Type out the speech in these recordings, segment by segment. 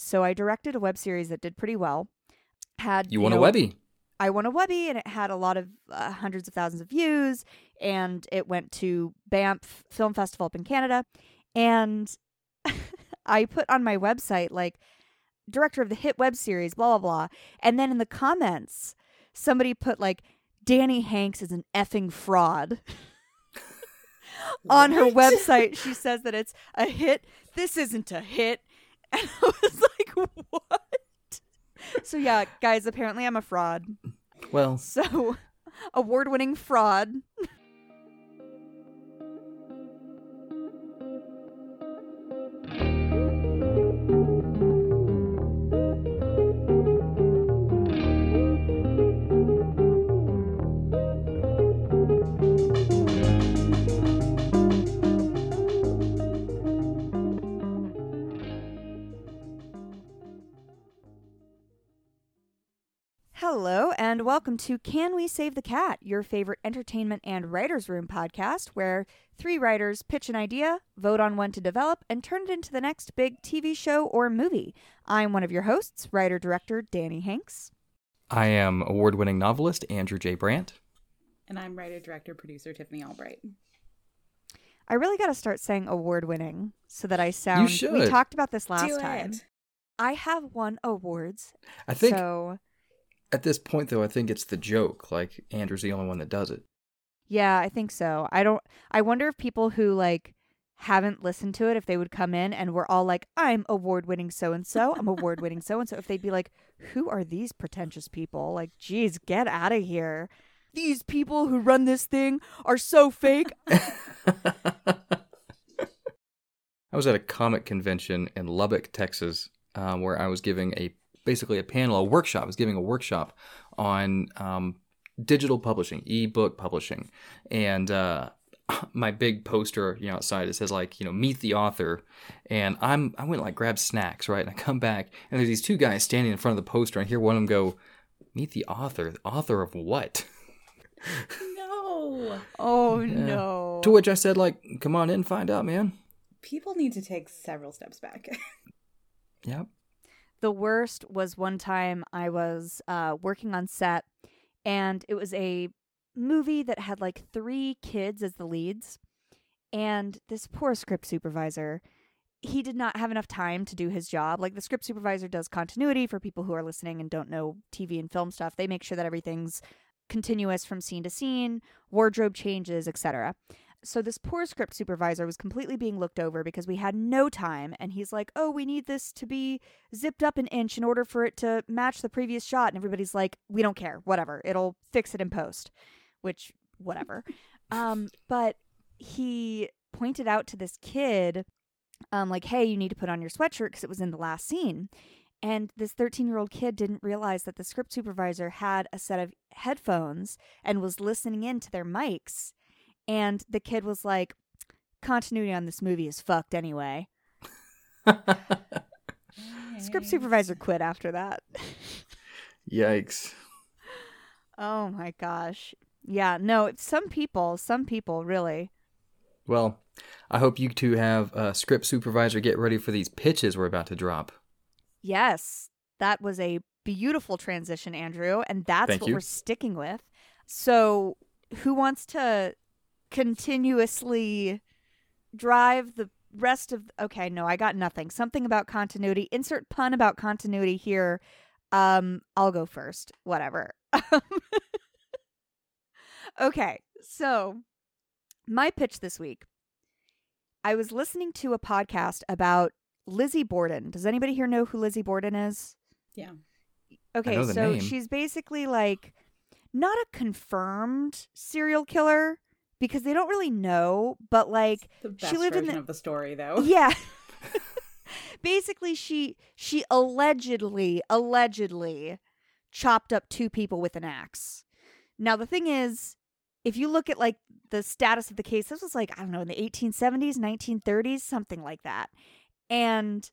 so I directed a web series that did pretty well. Had You won know, a Webby. I won a Webby, and it had a lot of uh, hundreds of thousands of views, and it went to Banff Film Festival up in Canada, and I put on my website like director of the hit web series, blah blah blah, and then in the comments, somebody put like Danny Hanks is an effing fraud. on her website, she says that it's a hit. This isn't a hit. And I was like, what? So, yeah, guys, apparently I'm a fraud. Well, So, award winning fraud. Hello, and welcome to Can We Save the Cat, your favorite entertainment and writer's room podcast, where three writers pitch an idea, vote on one to develop, and turn it into the next big TV show or movie. I'm one of your hosts, writer director Danny Hanks. I am award winning novelist Andrew J. Brandt. And I'm writer, director, producer Tiffany Albright. I really got to start saying award winning so that I sound. We should. We talked about this last Do time. it. I have won awards. I think so. At this point, though, I think it's the joke. Like, Andrew's the only one that does it. Yeah, I think so. I don't I wonder if people who like haven't listened to it if they would come in and we're all like I'm award-winning so and so, I'm award-winning so and so if they'd be like who are these pretentious people? Like geez, get out of here. These people who run this thing are so fake. I was at a comic convention in Lubbock, Texas, um, where I was giving a basically a panel, a workshop. I was giving a workshop on um, digital publishing, ebook publishing, and uh, my big poster, you know, outside it says like, you know, meet the author, and I'm I went like grab snacks, right, and I come back and there's these two guys standing in front of the poster, and I hear one of them go, "Meet the author, the author of what?" No. Oh Yeah. no. To which I said like, "Come on in, and find out, man." People need to take several steps back. Yep. The worst was one time I was uh, working on set, and it was a movie that had like three kids as the leads. And this poor script supervisor, he did not have enough time to do his job. Like the script supervisor does continuity for people who are listening and don't know TV and film stuff. They make sure that everything's continuous from scene to scene, wardrobe changes, etc. So this poor script supervisor was completely being looked over because we had no time and he's like, "Oh, we need this to be zipped up an inch in order for it to match the previous shot." And everybody's like, "We don't care. Whatever. It'll fix it in post." Which whatever. um but he pointed out to this kid um like, "Hey, you need to put on your sweatshirt because it was in the last scene." And this 13 year old kid didn't realize that the script supervisor had a set of headphones and was listening in to their mics. And the kid was like, continuity on this movie is fucked anyway. Script supervisor quit after that. Yikes. oh my gosh. Yeah, no, some people, some people really. Well, I hope you two have a script supervisor get ready for these pitches we're about to drop. Yes, that was a beautiful transition, Andrew, and that's Thank what you. we're sticking with. So, who wants to continuously drive the rest of Okay, no, I got nothing. Something about continuity. Insert pun about continuity here. Um, I'll go first. Whatever. okay, so my pitch this week. I was listening to a podcast about Lizzie Borden. Does anybody here know who Lizzie Borden is? yeah. Okay, so name. she's basically like not a confirmed serial killer because they don't really know, but like she lived in the of the story, though. yeah. basically she she allegedly allegedly chopped up two people with an axe. Now the thing is if you look at like the status of the case this was like I don't know in the 1870s, 1930s, something like that. And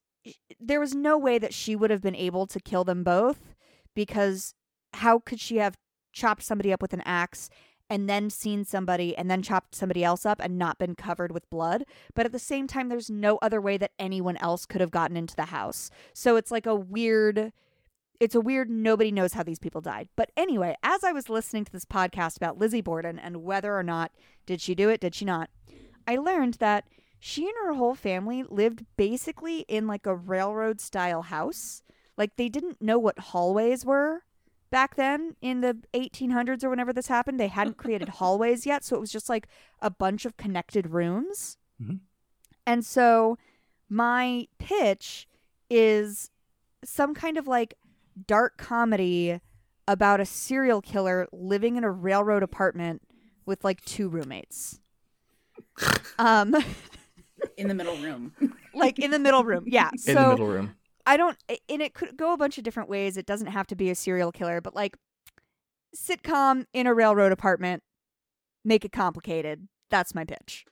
there was no way that she would have been able to kill them both because how could she have chopped somebody up with an axe and then seen somebody and then chopped somebody else up and not been covered with blood. But at the same time, there's no other way that anyone else could have gotten into the house. So it's like a weird. It's a weird, nobody knows how these people died. But anyway, as I was listening to this podcast about Lizzie Borden and whether or not did she do it, did she not, I learned that she and her whole family lived basically in like a railroad style house. Like they didn't know what hallways were back then in the 1800s or whenever this happened. They hadn't created hallways yet. So it was just like a bunch of connected rooms. Mhm. And so my pitch is some kind of like dark comedy about a serial killer living in a railroad apartment with like two roommates. Um in the middle room. like in the middle room. Yeah. So in the middle room. I don't, and it could go a bunch of different ways. It doesn't have to be a serial killer, but like sitcom in a railroad apartment, make it complicated. That's my pitch.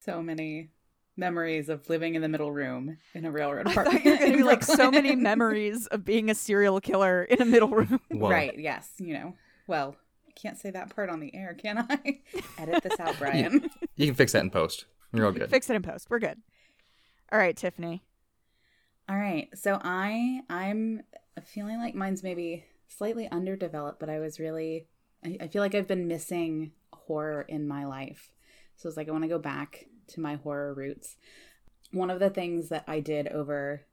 So many memories of living in the middle room in a railroad I apartment. thought you were going to in be like so many memories of being a serial killer in a middle room. Well, Right, yes, you know. Well, I can't say that part on the air, can I? Edit this out, Brian. You can fix that in post. You're all good. Fix it in post. We're good. All right, Tiffany. All right. So I I'm feeling like mine's maybe slightly underdeveloped, but I was really I, I feel like I've been missing horror in my life. So it's like I want to go back to my horror roots. One of the things that I did over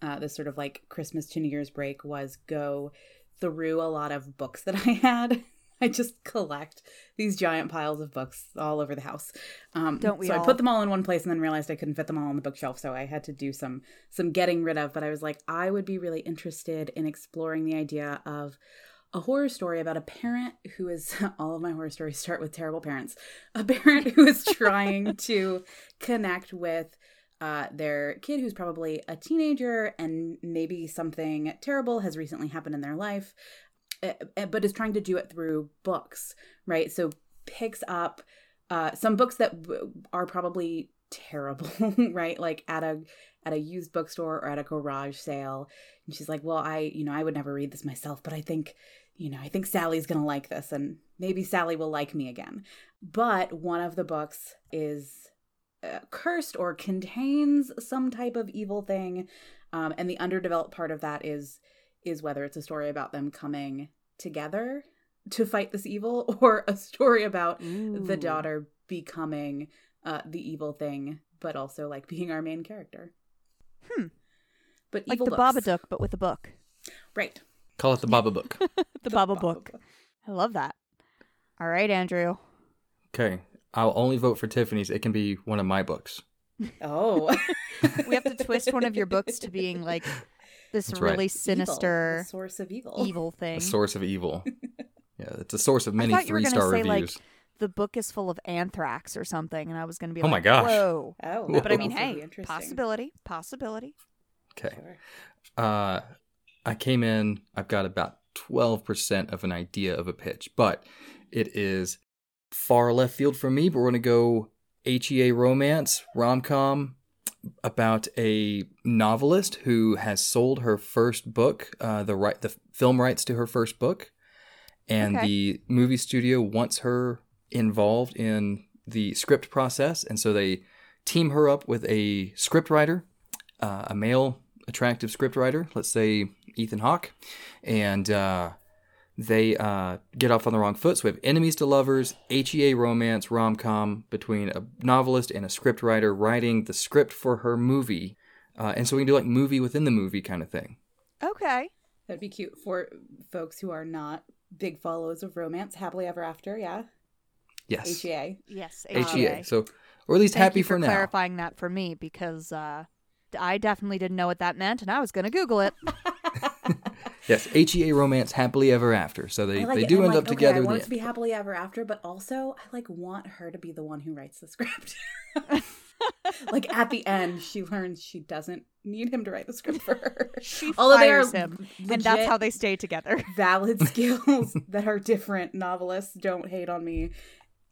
uh, this sort of like Christmas to New Year's break was go through a lot of books that I had. I just collect these giant piles of books all over the house. Um, Don't we so I put them all in one place and then realized I couldn't fit them all on the bookshelf, so I had to do some some getting rid of. But I was like, I would be really interested in exploring the idea of a horror story about a parent who is all of my horror stories start with terrible parents. A parent who is trying to connect with uh, their kid who's probably a teenager and maybe something terrible has recently happened in their life, but is trying to do it through books, right? So picks up uh, some books that are probably terrible, right? Like at a at a used bookstore or at a garage sale, and she's like, "Well, I, you know, I would never read this myself, but I think, you know, I think Sally's gonna like this, and maybe Sally will like me again." But one of the books is uh, cursed or contains some type of evil thing, um, and the underdeveloped part of that is is whether it's a story about them coming together to fight this evil or a story about the daughter becoming uh, the evil thing, but also like being our main character. Hmm. But Like the books. Babadook, but with a book. right? Call it the Baba Book. The Baba book. I love that. All right, Andrew. Okay. I'll only vote for Tiffany's. It can be one of my books. Oh, We have to twist one of your books to being like this That's really Evil, sinister, the source of evil. evil, thing. A source of evil. Yeah, it's a source of I many you were three star say, like, reviews. the book is full of anthrax or something, and I was going to be Oh like, my gosh. whoa. Oh, But that But I mean, hey, possibility, possibility. Okay. Sure. Uh, I came in, I've got about 12% of an idea of a pitch, but it is far left field for me. But we're going to go HEA romance, rom com about a novelist who has sold her first book, uh, the right, the film rights to her first book, and Okay. the movie studio wants her involved in the script process, and so they team her up with a script writer, uh, a male attractive script writer, let's say Ethan Hawke, and uh, they uh, get off on the wrong foot. So we have enemies to lovers, HEA romance, rom com between a novelist and a script writer writing the script for her movie. Uh, and so we can do like movie within the movie kind of thing. Okay. That'd be cute for folks who are not big followers of romance. Happily ever after, yeah. Yes. HEA. Yes. HEA. So, or at least Thank happy you for, for now. clarifying that for me because uh, I definitely didn't know what that meant, and I was going to Google it. Yes, HEA romance, happily ever after. So they, like they it. do I'm end like, up together. Okay, I in want the it to be happily ever after, but also I like want her to be the one who writes the script. like at the end, she learns she doesn't need him to write the script for her. She Although they are fires him, and that's how they stay together. valid skills that are different. Novelists don't hate on me.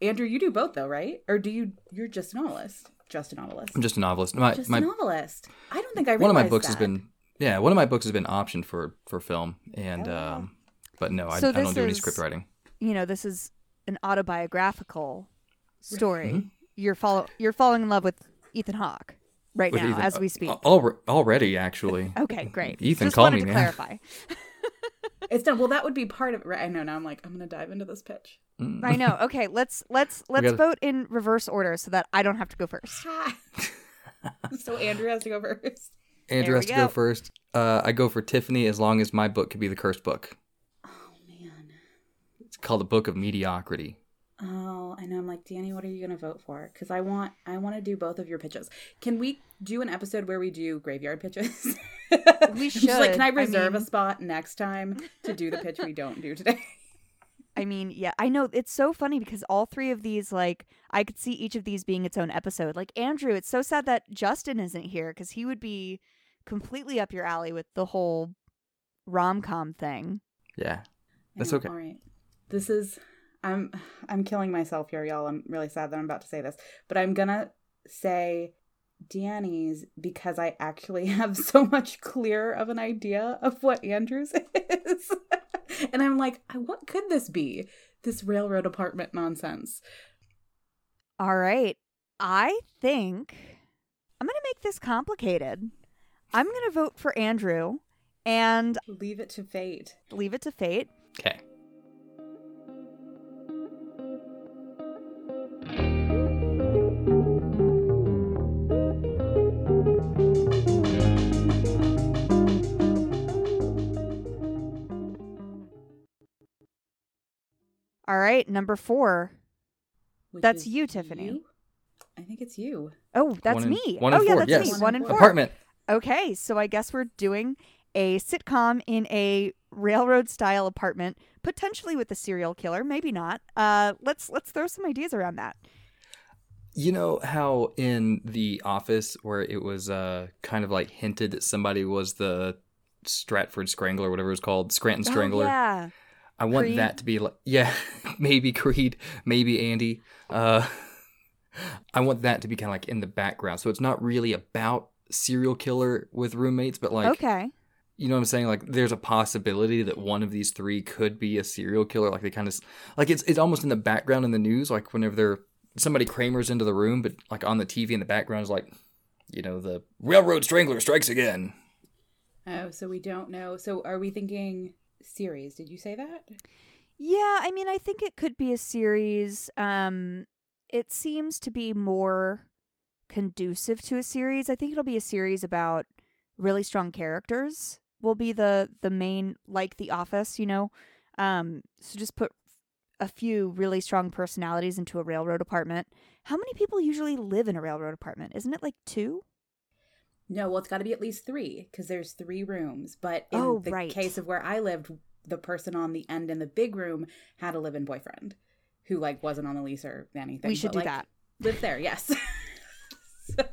Andrew, you do both though, right? Or do you? You're just a novelist. Just a novelist. I'm just a novelist. My, Just my a novelist. I don't think I. one of my realized books has been yeah one of my books has been optioned for for film and Oh. um but no I, So I don't this do any is- script writing You know, this is an autobiographical story. Mhm. You're follow you're falling in love with Ethan Hawke right With now Ethan- as we speak. Al- already, actually. okay, great. Ethan, Just call wanted me, to man. clarify. It's done. Well, that would be part of it. Right? I know. Now I'm like, I'm gonna dive into this pitch. Mm. I know. Okay, let's let's let's gotta- vote in reverse order so that I don't have to go first. so Andrew has to go first. Andrew has to go go. first. Uh, I go for Tiffany as long as my book could be the cursed book. Oh man. It's called the Book of Mediocrity. Oh, I know. I'm like, Danny, what are you gonna vote for? Because I want, I want to do both of your pitches. Can we do an episode where we do graveyard pitches? We I'm like, can I I reserve a spot next time to do the pitch we don't do today? I mean, yeah, I know it's so funny because all three of these, like, I could see each of these being its own episode. Like Andrew, it's so sad that Justin isn't here because he would be completely up your alley with the whole rom com thing. Yeah. That's okay. All right. This is I'm I'm killing myself here, y'all. I'm really sad that I'm about to say this. But I'm gonna say Danny's because I actually have so much clearer of an idea of what Andrew's is. and I'm like, uh, what could this be? This railroad apartment nonsense. All right. I think I'm going to make this complicated. I'm going to vote for Andrew and Leave it to fate. leave it to fate. Okay. All right. Number four. which That's you, Tiffany. you? I think it's you. Oh, that's One in- me. one oh, yeah, four, that's yes. me. One in four. Apartment. Okay, so I guess we're doing a sitcom in a railroad style apartment, potentially with a serial killer, maybe not. Uh, let's let's throw some ideas around that. You know how in The Office, where it was uh, kind of like hinted that somebody was the Stratford Strangler, whatever it was called, Scranton Strangler. Oh, yeah. I want Creed? that to be like, yeah, maybe Creed, maybe Andy. Uh, I want that to be kind of like in the background. So it's not really about serial killer with roommates, but like, okay. you know what I'm saying? Like, there's a possibility that one of these three could be a serial killer. Like, they kind of, like, it's it's almost in the background in the news. Like, whenever they're somebody Kramer's into the room, but like on the TV in the background is like, you know, the railroad strangler strikes again. Oh, so we don't know. So are we thinking series? Did you say that? Yeah, I mean, I think it could be a series. Um, it seems to be more conducive to a series. I think it'll be a series about really strong characters. Will be the the main, like The Office, you know. Um, so just put a few really strong personalities into a railroad apartment. How many people usually live in a railroad apartment? Isn't it like two? No, well, it's got to be at least three because there's three rooms. But in Oh, the right. case of where I lived, the person on the end in the big room had a live-in boyfriend who like wasn't on the lease or anything. we should but, do like, that. Lived there, yes. so,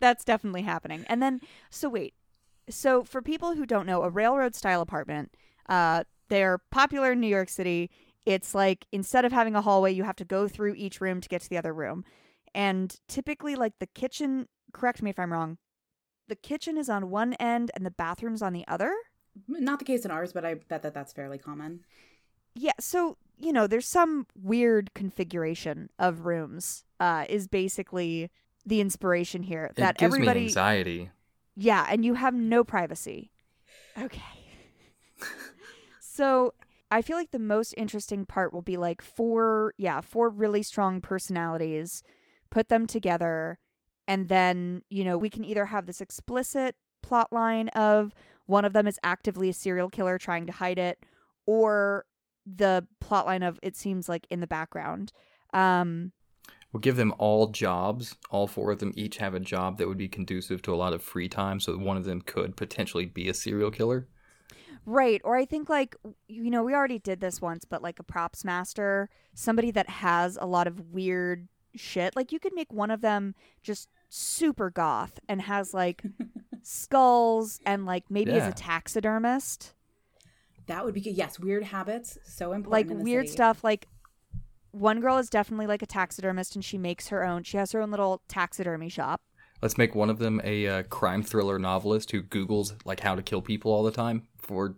That's definitely happening. And then, so wait. So for people who don't know, a railroad style apartment, uh, they're popular in New York City. It's like instead of having a hallway, you have to go through each room to get to the other room. And typically, like the kitchen, correct me if I'm wrong, the kitchen is on one end and the bathroom's on the other. not the case in ours, but I bet that that's fairly common. Yeah, so you know, there's some weird configuration of rooms. Uh, is basically the inspiration here It that gives everybody me anxiety. Yeah, and you have no privacy. Okay. so I feel like the most interesting part will be like four, yeah, four really strong personalities, put them together, and then, you know, we can either have this explicit plot line of one of them is actively a serial killer trying to hide it, or the plot line of it seems like in the background. Um, We'll give them all jobs. All four of them each have a job that would be conducive to a lot of free time, so one of them could potentially be a serial killer. Right. Or I think like you know, we already did this once, but like a props master, somebody that has a lot of weird shit. Like you could make one of them just super goth and has like skulls and like maybe Yeah. is a taxidermist. That would be good. Yes, weird habits so important. Like in the weird city. stuff like one girl is definitely like a taxidermist and she makes her own. She has her own little taxidermy shop. Let's make one of them a uh, crime thriller novelist who Googles like how to kill people all the time for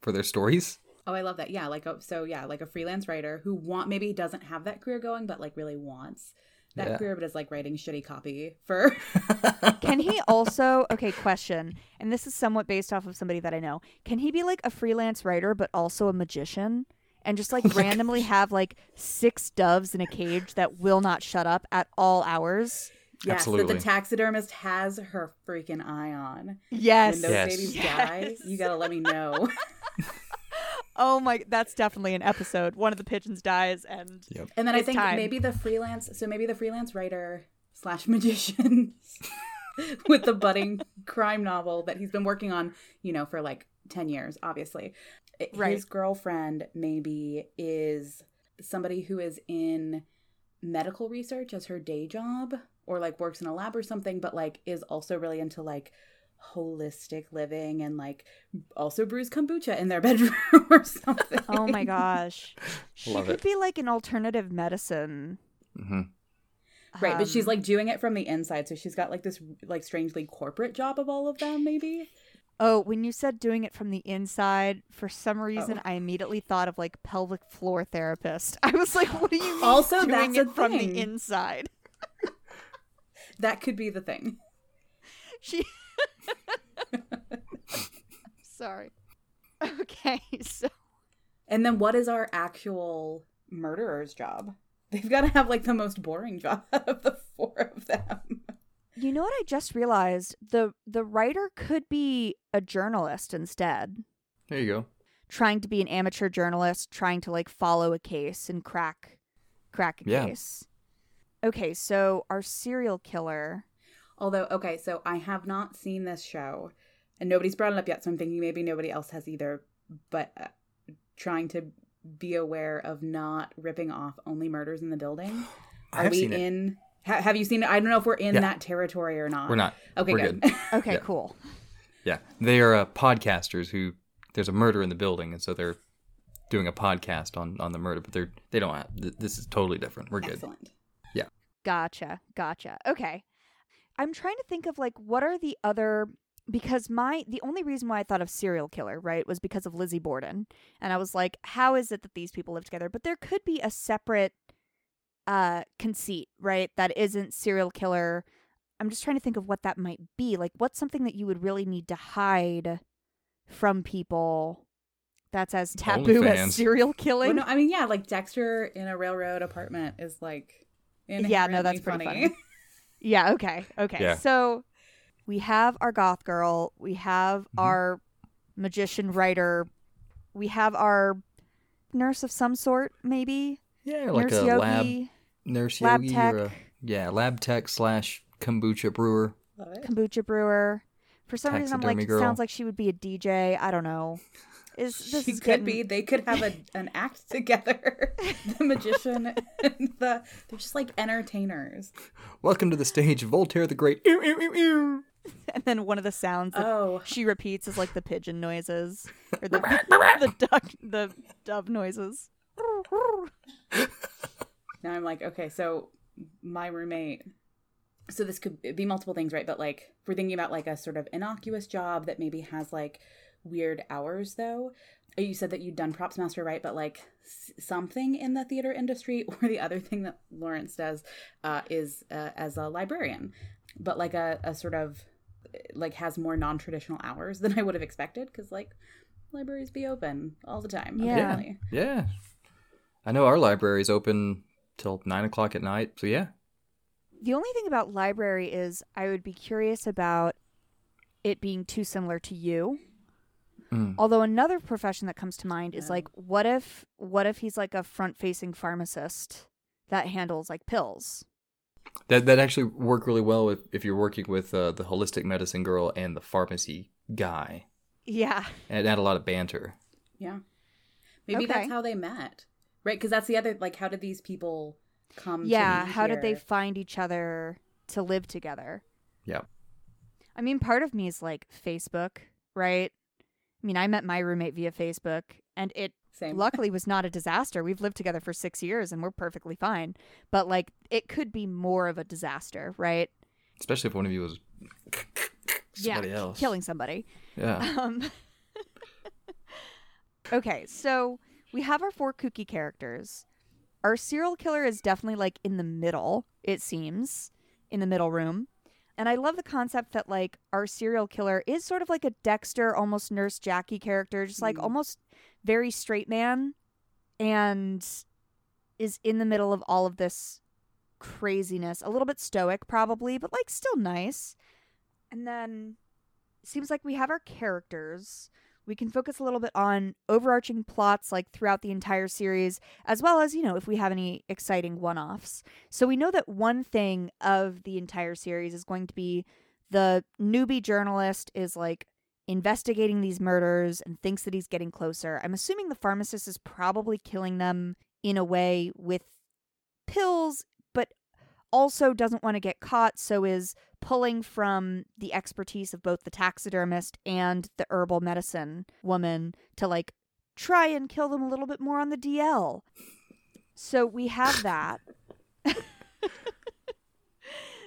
for their stories. Oh, I love that. Yeah, like a, so yeah, like a freelance writer who want maybe doesn't have that career going, but like really wants that Yeah. career, but is like writing shitty copy for. Can he also, okay, question, and this is somewhat based off of somebody that I know. Can he be like a freelance writer, but also a magician? And just like randomly have like six doves in a cage that will not shut up at all hours? yes, Absolutely. that the taxidermist has her freaking eye on. Yes. When those Yes. babies Yes. die, you gotta let me know. Oh my, that's definitely an episode. One of the pigeons dies, and And then I think time. maybe the freelance, so maybe the freelance writer slash magician with the budding crime novel that he's been working on, you know, for like 10 years, obviously. I- Right. His girlfriend maybe is somebody who is in medical research as her day job or like works in a lab or something, but like is also really into like holistic living and like also brews kombucha in their bedroom or something. oh my gosh, she Love could it. be like an alternative medicine. hmm Right, but she's um, like doing it from the inside, so she's got like this like strangely corporate job of all of them, maybe. Oh, when you said doing it from the inside, for some Oh. reason I immediately thought of like pelvic floor therapist. I was like, what do you mean Also, doing it from the inside? That could be the thing. She Sorry. Okay, so And then what is our actual murderer's job? They've got to have like the most boring job out of the four of them. You know what I just realized? The the writer could be a journalist instead. There you go. Trying to be an amateur journalist, trying to like follow a case and crack crack a Yeah. case. Okay, so our serial killer Although, okay, so I have not seen this show, and nobody's brought it up yet, so I'm thinking maybe nobody else has either. But uh, trying to be aware of not ripping off only murders in the building. I Are have we seen it. in? Ha- have you seen it? I don't know if we're in Yeah. that territory or not. We're not. Okay, We're good. Okay, Yeah. cool. Yeah, they are uh, podcasters who there's a murder in the building, and so they're doing a podcast on on the murder. But they're they don't have th- this is totally different. We're good. Excellent. Yeah. Gotcha. Gotcha. Okay. I'm trying to think of like what are the other because my the only reason why I thought of serial killer, right, was because of Lizzie Borden. And I was like, how is it that these people live together? But there could be a separate uh conceit, right? That isn't serial killer. I'm just trying to think of what that might be. Like what's something that you would really need to hide from people that's as taboo as serial Well, killing? no, I mean, yeah, like Dexter in a railroad apartment is like. Yeah, no, that's inherently pretty funny. Yeah, okay. Okay. Yeah. So we have our goth girl, we have Mhm. our magician writer, we have our nurse of some sort, maybe. Yeah, like nurse a yogi, lab nurse lab yogi tech, or a yeah lab tech slash kombucha brewer. Kombucha brewer. For some reason I'm like girl. sounds like she would be a DJ. I don't know. Is this she is could getting- be. They could have a, an act together. the magician and the they're just like entertainers. Welcome to the stage, Voltaire the Great. Ew, ew, ew, ew. and then one of the sounds that Oh, she repeats is like the pigeon noises or the the duck the dove noises. now I'm like, okay, so my roommate. So this could be multiple things, right? But like, we're thinking about like a sort of innocuous job that maybe has like weird hours, though. You said that you'd done props master, right? But like something in the theater industry, or the other thing that Lawrence does uh, is uh, as a librarian, but like a, a sort of like has more non-traditional hours than I would have expected because like libraries be open all the time. Yeah. apparently. Yeah, I know our library is open till nine o'clock at night. So yeah, The only thing about library is I would be curious about it being too similar to you. Mm. Although another profession that comes to mind is like what if what if he's like a front-facing pharmacist that handles like pills? that that actually work really well if if you're working with uh, the holistic medicine girl and the pharmacy guy, Yeah. and add a lot of banter. Yeah. Maybe Okay. that's how they met. Right? Because that's the other, like, how did these people come yeah, to be how did they find each other to live together? Yeah. I mean, part of me is like Facebook, right? I mean, I met my roommate via Facebook and it Same. luckily was not a disaster. We've lived together for 6 years and we're perfectly fine. But like it could be more of a disaster, right? Especially if one of you was somebody yeah, else. killing somebody. Yeah. Um Okay, so we have our four kooky characters. Our serial killer is definitely like in the middle, it seems, in the middle room. And I love the concept that like our serial killer is sort of like a Dexter, almost Nurse Jackie character, just like Mhm. almost very straight man and is in the middle of all of this craziness. A little bit stoic probably, but like still nice. And then seems like we have our characters. We can focus a little bit on overarching plots like throughout the entire series, as well as, you know, if we have any exciting one offs. So we know that one thing of the entire series is going to be the newbie journalist is like investigating these murders and thinks that he's getting closer. I'm assuming the pharmacist is probably killing them in a way with pills, also doesn't want to get caught, so is pulling from the expertise of both the taxidermist and the herbal medicine woman to like try and kill them a little bit more on the DL. So we have that.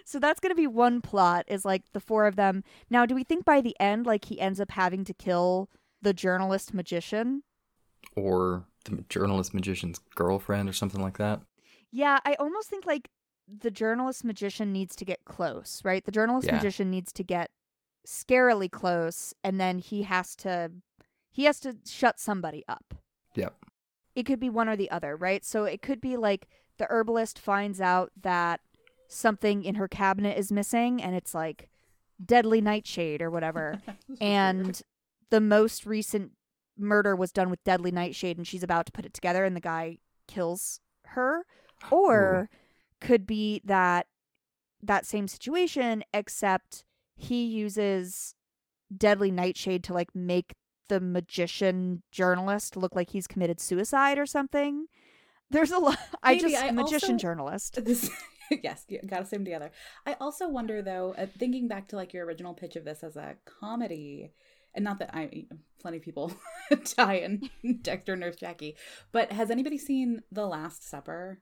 so that's going to be one plot is like the four of them. Now, do we think by the end like he ends up having to kill the journalist magician? Or the journalist magician's girlfriend or something like that. Yeah, I almost think like the journalist magician needs to get close, right? The journalist Yeah. magician needs to get scarily close and then he has to he has to shut somebody up. Yep. It could be one or the other, right? So it could be like the herbalist finds out that something in her cabinet is missing and it's like deadly nightshade or whatever. and the most recent murder was done with deadly nightshade and she's about to put it together and the guy kills her or could be that that same situation except he uses deadly nightshade to like make the magician journalist look like he's committed suicide or something. There's a lot i just I magician also- journalist. this yes you gotta say them together. I also wonder though uh, thinking back to like your original pitch of this as a comedy and not that i plenty of people die in dexter nurse jackie but has anybody seen the last supper?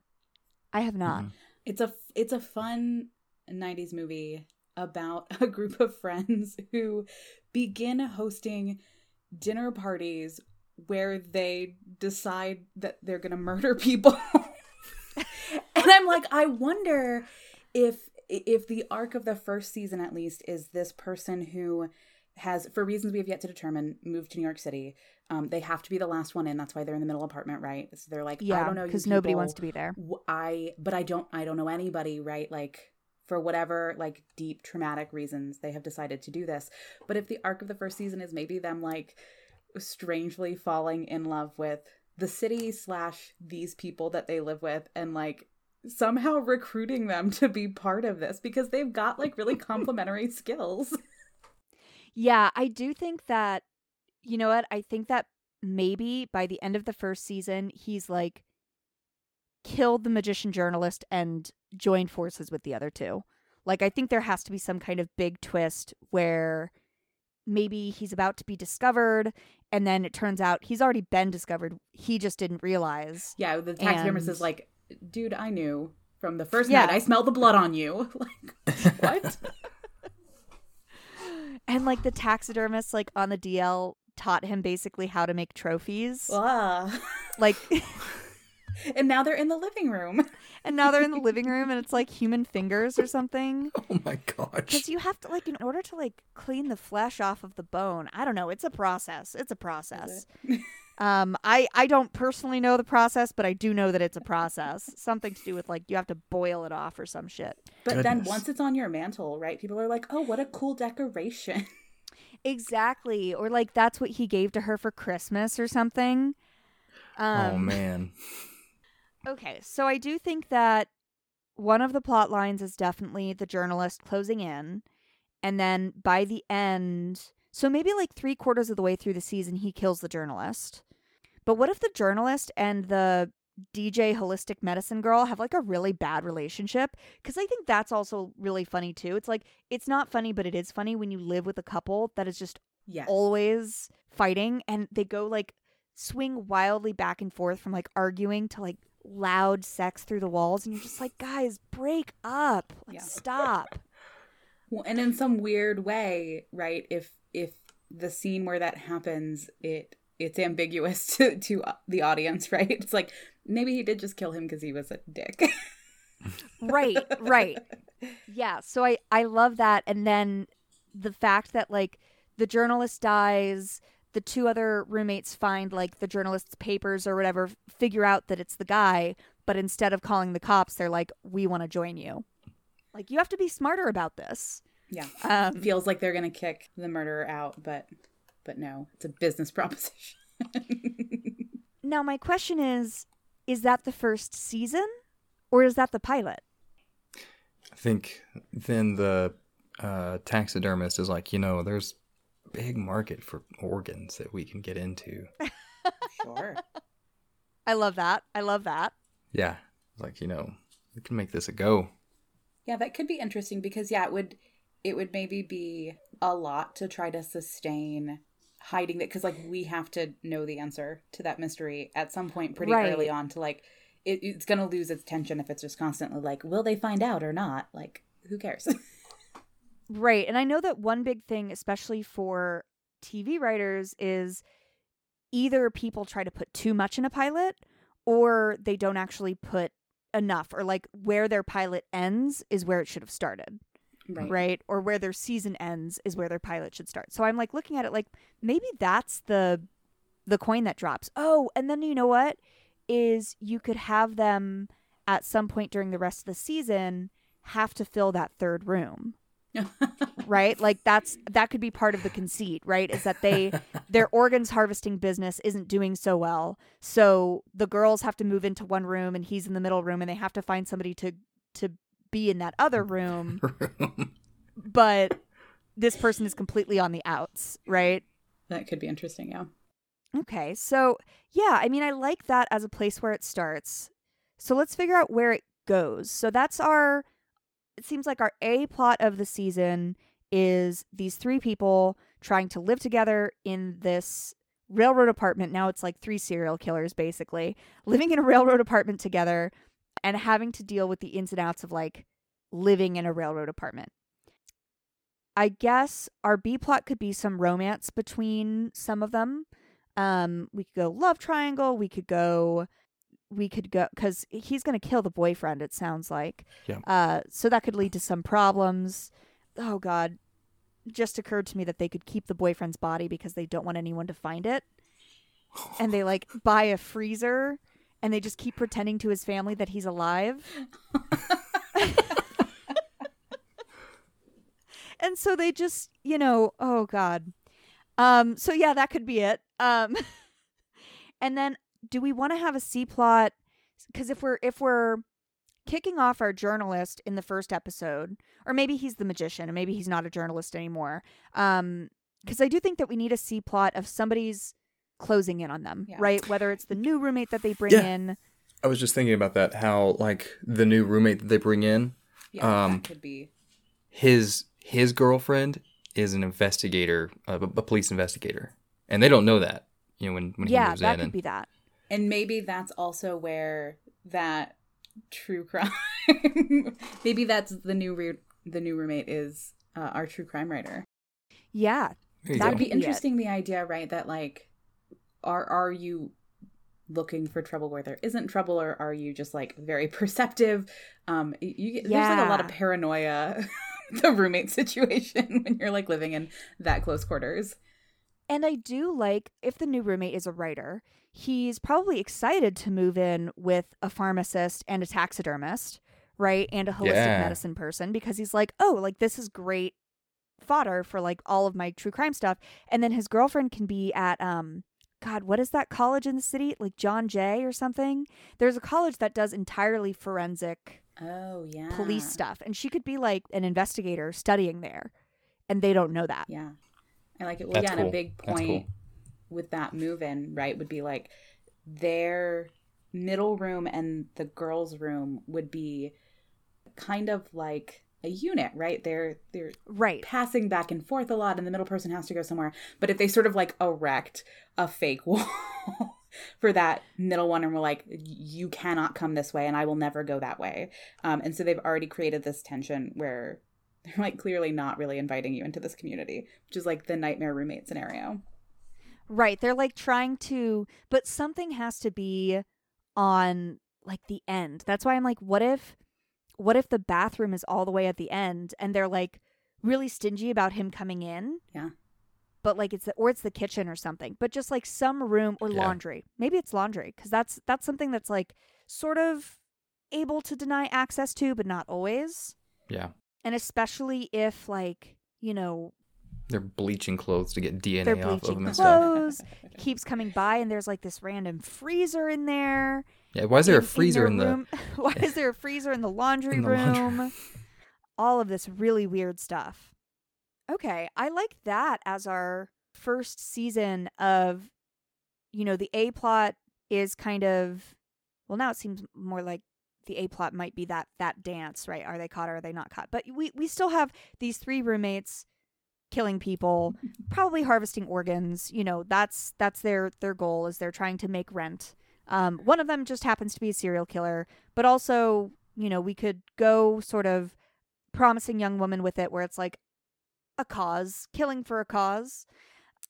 I have not. Mhm. It's a it's a fun 90s movie about a group of friends who begin hosting dinner parties where they decide that they're going to murder people. and I'm like I wonder if if the arc of the first season at least is this person who has for reasons we have yet to determine moved to New York City. Um, they have to be the last one in. That's why they're in the middle apartment, right? So they're like, yeah, I don't know, because nobody wants to be there I, but I don't I don't know anybody, right? Like for whatever like deep traumatic reasons they have decided to do this. But if the arc of the first season is maybe them like strangely falling in love with the city slash these people that they live with and like somehow recruiting them to be part of this because they've got like really complementary skills. Yeah, I do think that, you know what? I think that maybe by the end of the first season, he's like killed the magician journalist and joined forces with the other two. Like, I think there has to be some kind of big twist where maybe he's about to be discovered and then it turns out he's already been discovered. He just didn't realize. Yeah, the taxidermist And- is like, dude, I knew from the first Yeah. night I smelled the blood on you. like what? And like the taxidermist, like on the DL, taught him basically how to make trophies. Ah. like, and now they're in the living room. and now they're in the living room and it's like human fingers or something. Oh my gosh. Because you have to like in order to like clean the flesh off of the bone. I don't know. It's a process. It's a process. Um, I I don't personally know the process, but I do know that it's a process. Something to do with like you have to boil it off or some shit. But then once it's on your mantle, right? People are like, "Oh, what a cool decoration." Exactly. Or like that's what he gave to her for Christmas or something. Um, oh man. Okay, so I do think that one of the plot lines is definitely the journalist closing in, and then by the end, so maybe like three quarters of the way through the season, he kills the journalist. But what if the journalist and the DJ holistic medicine girl have like a really bad relationship? Because I think that's also really funny too. It's like, it's not funny, but it is funny when you live with a couple that is just Yes. always fighting and they go like swing wildly back and forth from like arguing to like loud sex through the walls and you're just like guys break up like Yeah. stop Well, and in some weird way, right? If if the scene where that happens, it it's ambiguous to to uh, the audience, right? It's like maybe he did just kill him because he was a dick. right, right. Yeah, so I I love that and then the fact that like the journalist dies, the two other roommates find like the journalist's papers or whatever, figure out that it's the guy, but instead of calling the cops, they're like we want to join you. Like you have to be smarter about this. Yeah. Um, Feels like they're gonna kick the murderer out, but but no, it's a business proposition. now my question is is that the first season or is that the pilot? I think then the uh, taxidermist is like, you know, there's a big market for organs that we can get into. sure. I love that. I love that. Yeah. Like, you know, we can make this a go. Yeah, that could be interesting because yeah, it would it would maybe be a lot to try to sustain hiding that because like we have to know the answer to that mystery at some point pretty Right. early on to like it, it's gonna lose its tension if it's just constantly like will they find out or not like who cares Right. And I know that one big thing, especially for TV writers, is either people try to put too much in a pilot or they don't actually put enough, or like where their pilot ends is where it should have started. Right. Or where their season ends is where their pilot should start. So I'm like looking at it like maybe that's the the coin that drops. Oh, and then you know what? Is you could have them at some point during the rest of the season have to fill that third room right like that's that could be part of the conceit right is that they their organs harvesting business isn't doing so well so the girls have to move into one room and he's in the middle room and they have to find somebody to to be in that other room but this person is completely on the outs right? That could be interesting yeah. Okay so yeah i mean i like that as a place where it starts. So let's figure out where it goes. So that's our it seems like our A plot of the season is these three people trying to live together in this railroad apartment. Now it's like three serial killers basically living in a railroad apartment together and having to deal with the ins and outs of like living in a railroad apartment. I guess our B plot could be some romance between some of them. Um, we could go love triangle. We could go we could go because he's going to kill the boyfriend it sounds like Yeah. uh so that could lead to some problems oh god just occurred to me that they could keep the boyfriend's body because they don't want anyone to find it and they like buy a freezer and they just keep pretending to his family that he's alive and so they just you know oh god um so yeah that could be it um and then do we want to have a C plot? Because if we're if we're kicking off our journalist in the first episode, or maybe he's the magician, and maybe he's not a journalist anymore. Um, because I do think that we need a C plot of somebody's closing in on them, Yeah. right? Whether it's the new roommate that they bring Yeah. in, I was just thinking about that. How like the new roommate that they bring in, yeah Um, that could be his his girlfriend is an investigator, a, a police investigator, and they don't know that. You know when when he yeah, moves that in, could and be that. and maybe that's also where that true crime maybe that's the new re- the new roommate is uh, our true crime writer Yeah, that'd That'd go. be Yeah. interesting. The idea, right? That like, are are you looking for trouble where there isn't trouble, or are you just like very perceptive? Um, you, you get- there's like a lot of paranoia. the roommate situation when you're like living in that close quarters. And I do like if the new roommate is a writer, he's probably excited to move in with a pharmacist and a taxidermist, right? And a holistic Yeah. medicine person because he's like, "Oh, like this is great fodder for like all of my true crime stuff." And then his girlfriend can be at um God, what is that college in the city? Like John Jay or something? There's a college that does entirely forensic Oh yeah, police stuff and she could be like an investigator studying there and they don't know that. Yeah, I like it. Well, That's yeah, and a big point cool. with that move in, right, would be like their middle room and the girls' room would be kind of like a unit, right? They're they're Right. passing back and forth a lot and the middle person has to go somewhere. But if they sort of like erect a fake wall for that middle one and we're like, you cannot come this way and I will never go that way. Um, and so they've already created this tension where they're like clearly not really inviting you into this community, which is like the nightmare roommate scenario. Right. They're like trying to, but something has to be on like the end. That's why I'm like, what if, what if the bathroom is all the way at the end and they're like really stingy about him coming in? Yeah. But like it's the, or it's the kitchen or something, but just like some room or Yeah. laundry. Maybe it's laundry because that's that's something that's like sort of able to deny access to, but not always. Yeah. And especially if like you know They're bleaching clothes to get DNA they're off of bleaching them and stuff. clothes, keeps coming by, and there's like this random freezer in there. Yeah. Why is there a in- in freezer their in the? room. Why is there a freezer in the laundry In the room? laundry. All of this really weird stuff. Okay, I like that as our first season of, you know, the A plot is kind of, well, now it seems more like the A plot might be that that dance, right? Are they caught or are they not caught? But we we still have these three roommates killing people, probably harvesting organs. You know, that's that's their their goal is they're trying to make rent. Um, one of them just happens to be a serial killer, but also, you know, we could go sort of promising young woman with it where it's like a cause, killing for a cause.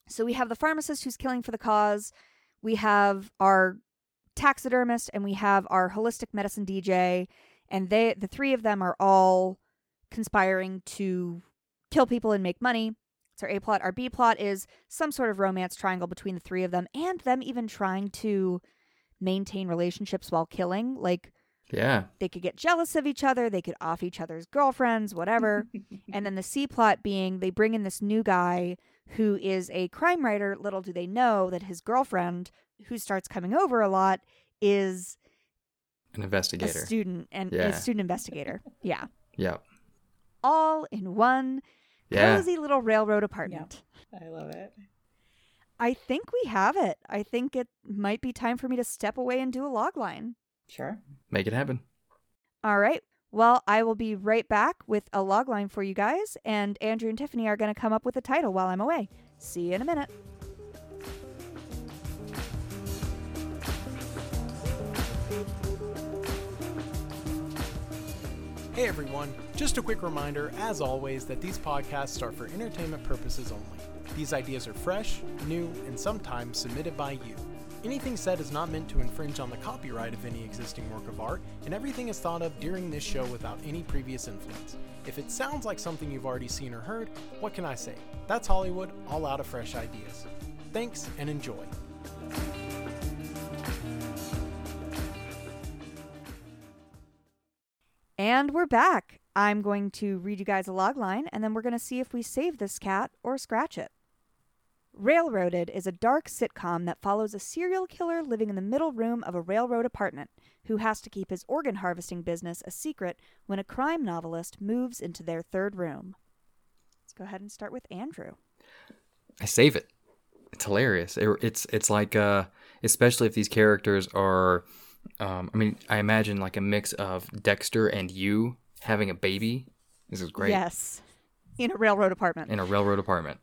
So we have the pharmacist who's killing for the cause. We have our taxidermist and we have our holistic medicine DJ and they the three of them are all conspiring to kill people and make money. It's our A plot. Our B plot is some sort of romance triangle between the three of them and them even trying to maintain relationships while killing. Like Yeah. they could get jealous of each other, they could off each other's girlfriends, whatever. and then the C plot being they bring in this new guy who is a crime writer. Little do they know that his girlfriend, who starts coming over a lot, is An investigator, a student and Yeah. a student investigator. Yeah. Yep. All in one Yeah. cozy little railroad apartment. I love it. I think we have it. I think it might be time for me to step away and do a log line. Sure. Make it happen. All right. Well, I will be right back with a log line for you guys, and Andrew and Tiffany are going to come up with a title while I'm away. See you in a minute. Hey everyone, just a quick reminder, as always, that these podcasts are for entertainment purposes only. These ideas are fresh, new, and sometimes submitted by you. Anything said is not meant to infringe on the copyright of any existing work of art, and everything is thought of during this show without any previous influence. If it sounds like something you've already seen or heard, what can I say? That's Hollywood, all out of fresh ideas. Thanks and enjoy. And we're back. I'm going to read you guys a log line, and then we're going to see if we save this cat or scratch it. Railroaded is a dark sitcom that follows a serial killer living in the middle room of a railroad apartment who has to keep his organ harvesting business a secret when a crime novelist moves into their third room. Let's go ahead and start with Andrew. I save it. It's hilarious. It- it's it's like uh, especially if these characters are, um, I mean, I imagine like a mix of Dexter and you having a baby. This is great. Yes. In a railroad apartment. In a railroad apartment.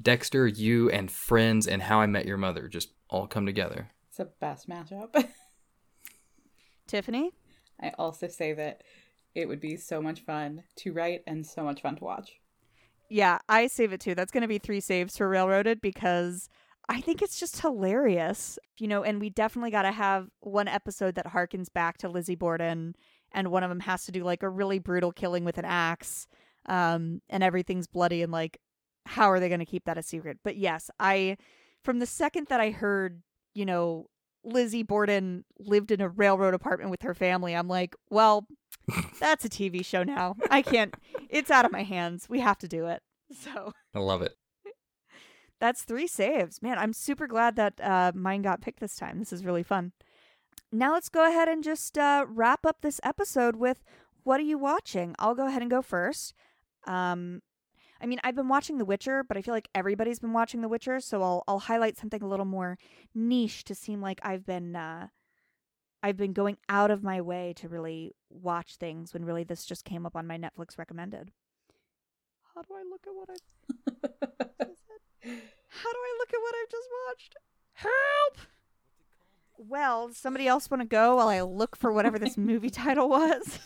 Dexter, you, and Friends, and How I Met Your Mother just all come together. It's the best matchup. Tiffany? I also say that it would be so much fun to write and so much fun to watch. Yeah, I save it too. That's going to be three saves for Railroaded because I think it's just hilarious. You know, and we definitely got to have one episode that harkens back to Lizzie Borden, and one of them has to do like a really brutal killing with an axe, um, and everything's bloody and like, how are they going to keep that a secret? But yes, I, from the second that I heard, you know, Lizzie Borden lived in a railroad apartment with her family, I'm like, well, that's a TV show now. I can't, it's out of my hands. We have to do it. So I love it. that's three saves. Man, I'm super glad that uh, mine got picked this time. This is really fun. Now let's go ahead and just uh, wrap up this episode with what are you watching? I'll go ahead and go first. Um, I mean, I've been watching The Witcher, but I feel like everybody's been watching The Witcher, so I'll I'll highlight something a little more niche to seem like I've been uh, I've been going out of my way to really watch things when really this just came up on my Netflix recommended. How do I look at what I've How do I look at what I've just watched? Help! Well, somebody else want to go while I look for whatever this movie title was?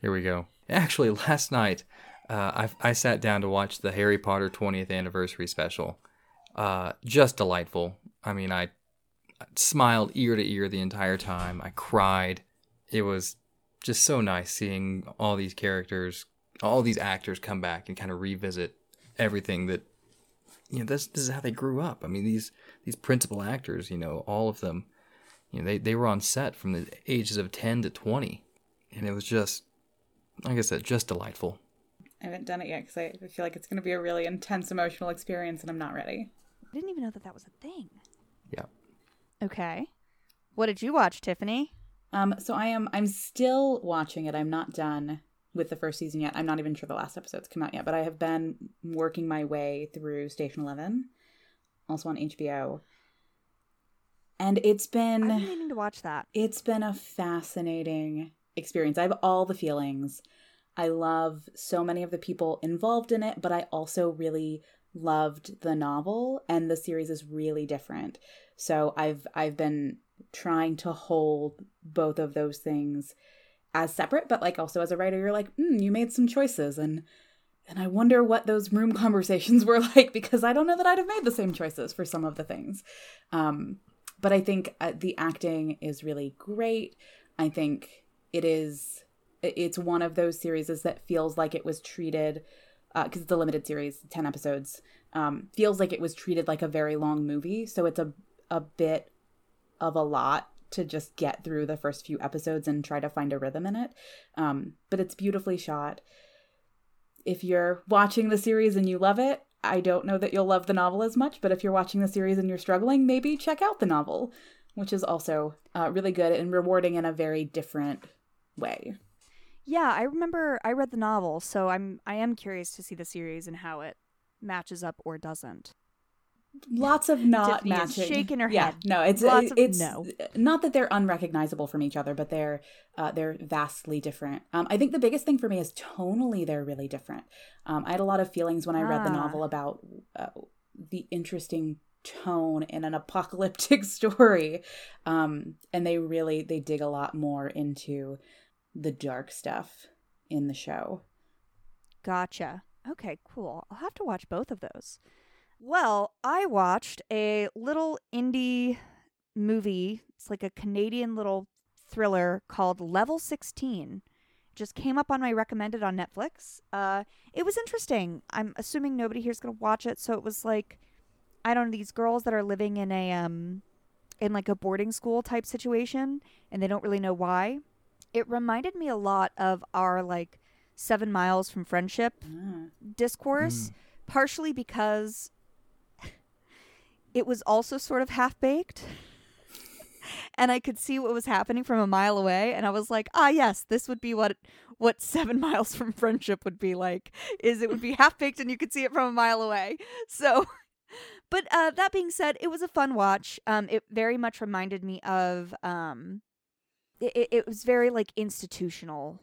Here we go. Actually, last night, uh, I, I sat down to watch the Harry Potter 20th anniversary special Uh, just delightful. I mean, I smiled ear to ear the entire time. I cried. It was just so nice seeing all these characters, all these actors come back and kind of revisit everything that you know. This this is how they grew up. I mean, these these principal actors, you know, all of them, you know, they they were on set from the ages of ten to twenty, and it was just, like I said, just delightful. I haven't done it yet because I feel like it's going to be a really intense emotional experience, and I'm not ready. I didn't even know that that was a thing. Yeah. Okay. What did you watch, Tiffany? Um, so I am I'm still watching it. I'm not done with the first season yet. I'm not even sure the last episode's come out yet, but I have been working my way through Station Eleven, also on HBO. And it's been I've been meaning to watch that. it's been a fascinating experience. I have all the feelings. I love so many of the people involved in it, but I also really loved the novel and the series is really different. So I've I've been trying to hold both of those things as separate, but like also as a writer, you're like, mm, you made some choices, and and I wonder what those room conversations were like because I don't know that I'd have made the same choices for some of the things. Um, but I think uh, the acting is really great. I think it is. It's one of those series that feels like it was treated because uh, it's a limited series, ten episodes. Um, feels like it was treated like a very long movie, so it's a a bit of a lot to just get through the first few episodes and try to find a rhythm in it. Um, but it's beautifully shot. If you're watching the series and you love it, I don't know that you'll love the novel as much, but if you're watching the series and you're struggling, maybe check out the novel, which is also uh, really good and rewarding in a very different way. Yeah, I remember I read the novel, so I'm I am curious to see the series and how it matches up or doesn't. Lots of not Tiffany matching. shaking her yeah, head. no, it's Lots it's no. not that they're unrecognizable from each other, but they're uh, they're vastly different. Um, I think the biggest thing for me is tonally they're really different. Um, I had a lot of feelings when I read the Ah. novel about uh, the interesting tone in an apocalyptic story, um, and they really they dig a lot more into the dark stuff in the show. Gotcha. Okay, cool. I'll have to watch both of those. Well, I watched a little indie movie. It's like a Canadian little thriller called Level 16. Just came up on my recommended on Netflix. Uh, it was interesting. I'm assuming nobody here's gonna watch it, so it was like, I don't know, these girls that are living in a um, in like a boarding school type situation, and they don't really know why. It reminded me a lot of our like Seven Miles from Friendship Ah. discourse, partially because it was also sort of half baked. and I could see what was happening from a mile away, and I was like, ah, yes, this would be what what seven miles from friendship would be like. Is it would be half baked, and you could see it from a mile away. So, but uh, that being said, it was a fun watch. Um, it very much reminded me of um, it, it- it was very like institutional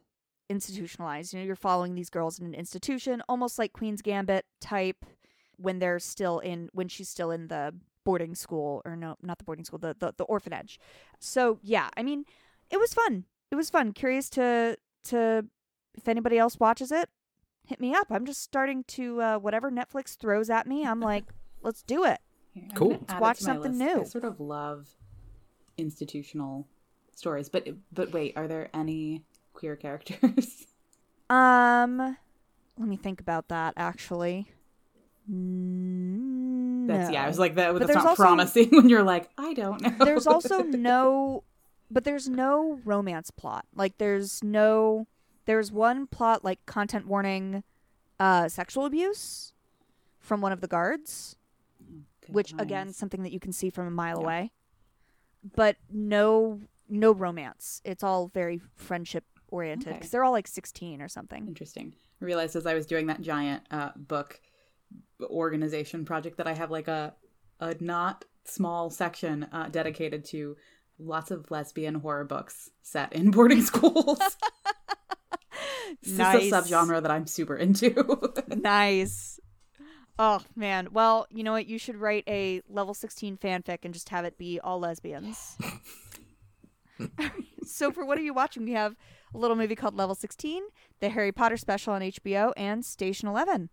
institutionalized. You know, you're following these girls in an institution, almost like Queen's Gambit type when they're still in when she's still in the boarding school or no, not the boarding school, the the, the orphanage. So, yeah, I mean, it was fun. It was fun. Curious to to if anybody else watches it, hit me up. I'm just starting to uh, whatever Netflix throws at me, I'm like, let's do it. Here, Cool. Let's watch something list. I new. sort of love institutional stories, but but wait, are there any queer characters? Um, let me think about that actually. Mm, That's yeah. I was like that. But That's not also- promising when you're like, I don't know. there's also no but there's no romance plot like there's no there's one plot like content warning uh sexual abuse from one of the guards Good which times. again something that you can see from a mile Yeah. away but no no romance it's all very friendship oriented Okay. because they're all like 16 or something interesting. I realized as I was doing that giant uh, book organization project that I have like a a not small section uh, dedicated to lots of lesbian horror books set in boarding schools. This Nice. is a subgenre that I'm super into. nice oh man well you know what you should write a level 16 fanfic and just have it be all lesbians so for what are you watching we have a little movie called level 16 the harry potter special on hbo and station 11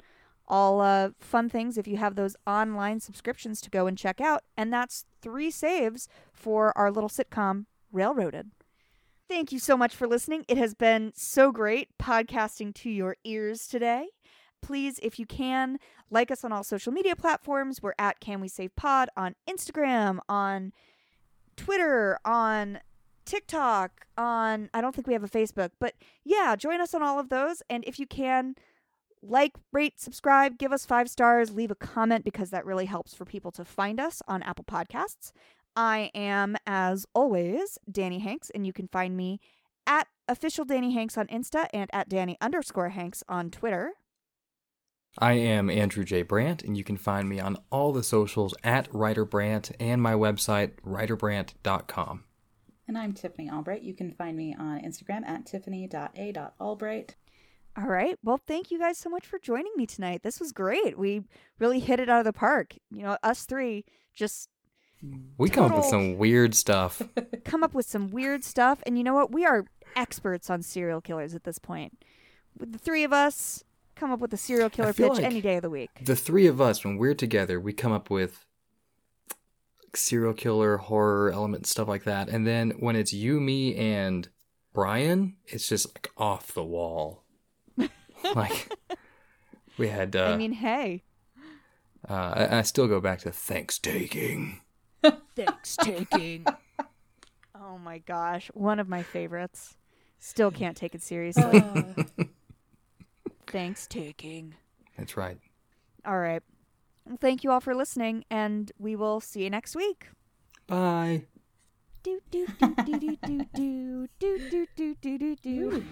all uh, fun things if you have those online subscriptions to go and check out. And that's three saves for our little sitcom, Railroaded. Thank you so much for listening. It has been so great podcasting to your ears today. Please, if you can, like us on all social media platforms. We're at Can We Save Pod on Instagram, on Twitter, on TikTok, on I don't think we have a Facebook, but yeah, join us on all of those. And if you can, like, rate, subscribe, give us five stars, leave a comment because that really helps for people to find us on Apple Podcasts. I am, as always, Danny Hanks, and you can find me at official Danny Hanks on Insta and at Danny underscore Hanks on Twitter. I am Andrew J. Brandt, and you can find me on all the socials at Writer Brandt and my website, writerbrandt.com. And I'm Tiffany Albright. You can find me on Instagram at tiffany.a.albright. All right. Well, thank you guys so much for joining me tonight. This was great. We really hit it out of the park. You know, us three just We come up with some weird stuff. come up with some weird stuff. And you know what? We are experts on serial killers at this point. With the three of us, come up with a serial killer pitch like- any day of the week. The three of us, when we're together, we come up with serial killer, horror element, stuff like that. And then when it's you, me, and Brian, it's just like off the wall. like we had. Uh, I mean, hey, uh, I, I still go back to thanks taking. thanks taking. oh my gosh, one of my favorites. Still can't take it seriously. thanks taking. That's right. All right. Well, thank you all for listening, and we will see you next week. Bye. Do do do do do do do do do do do do.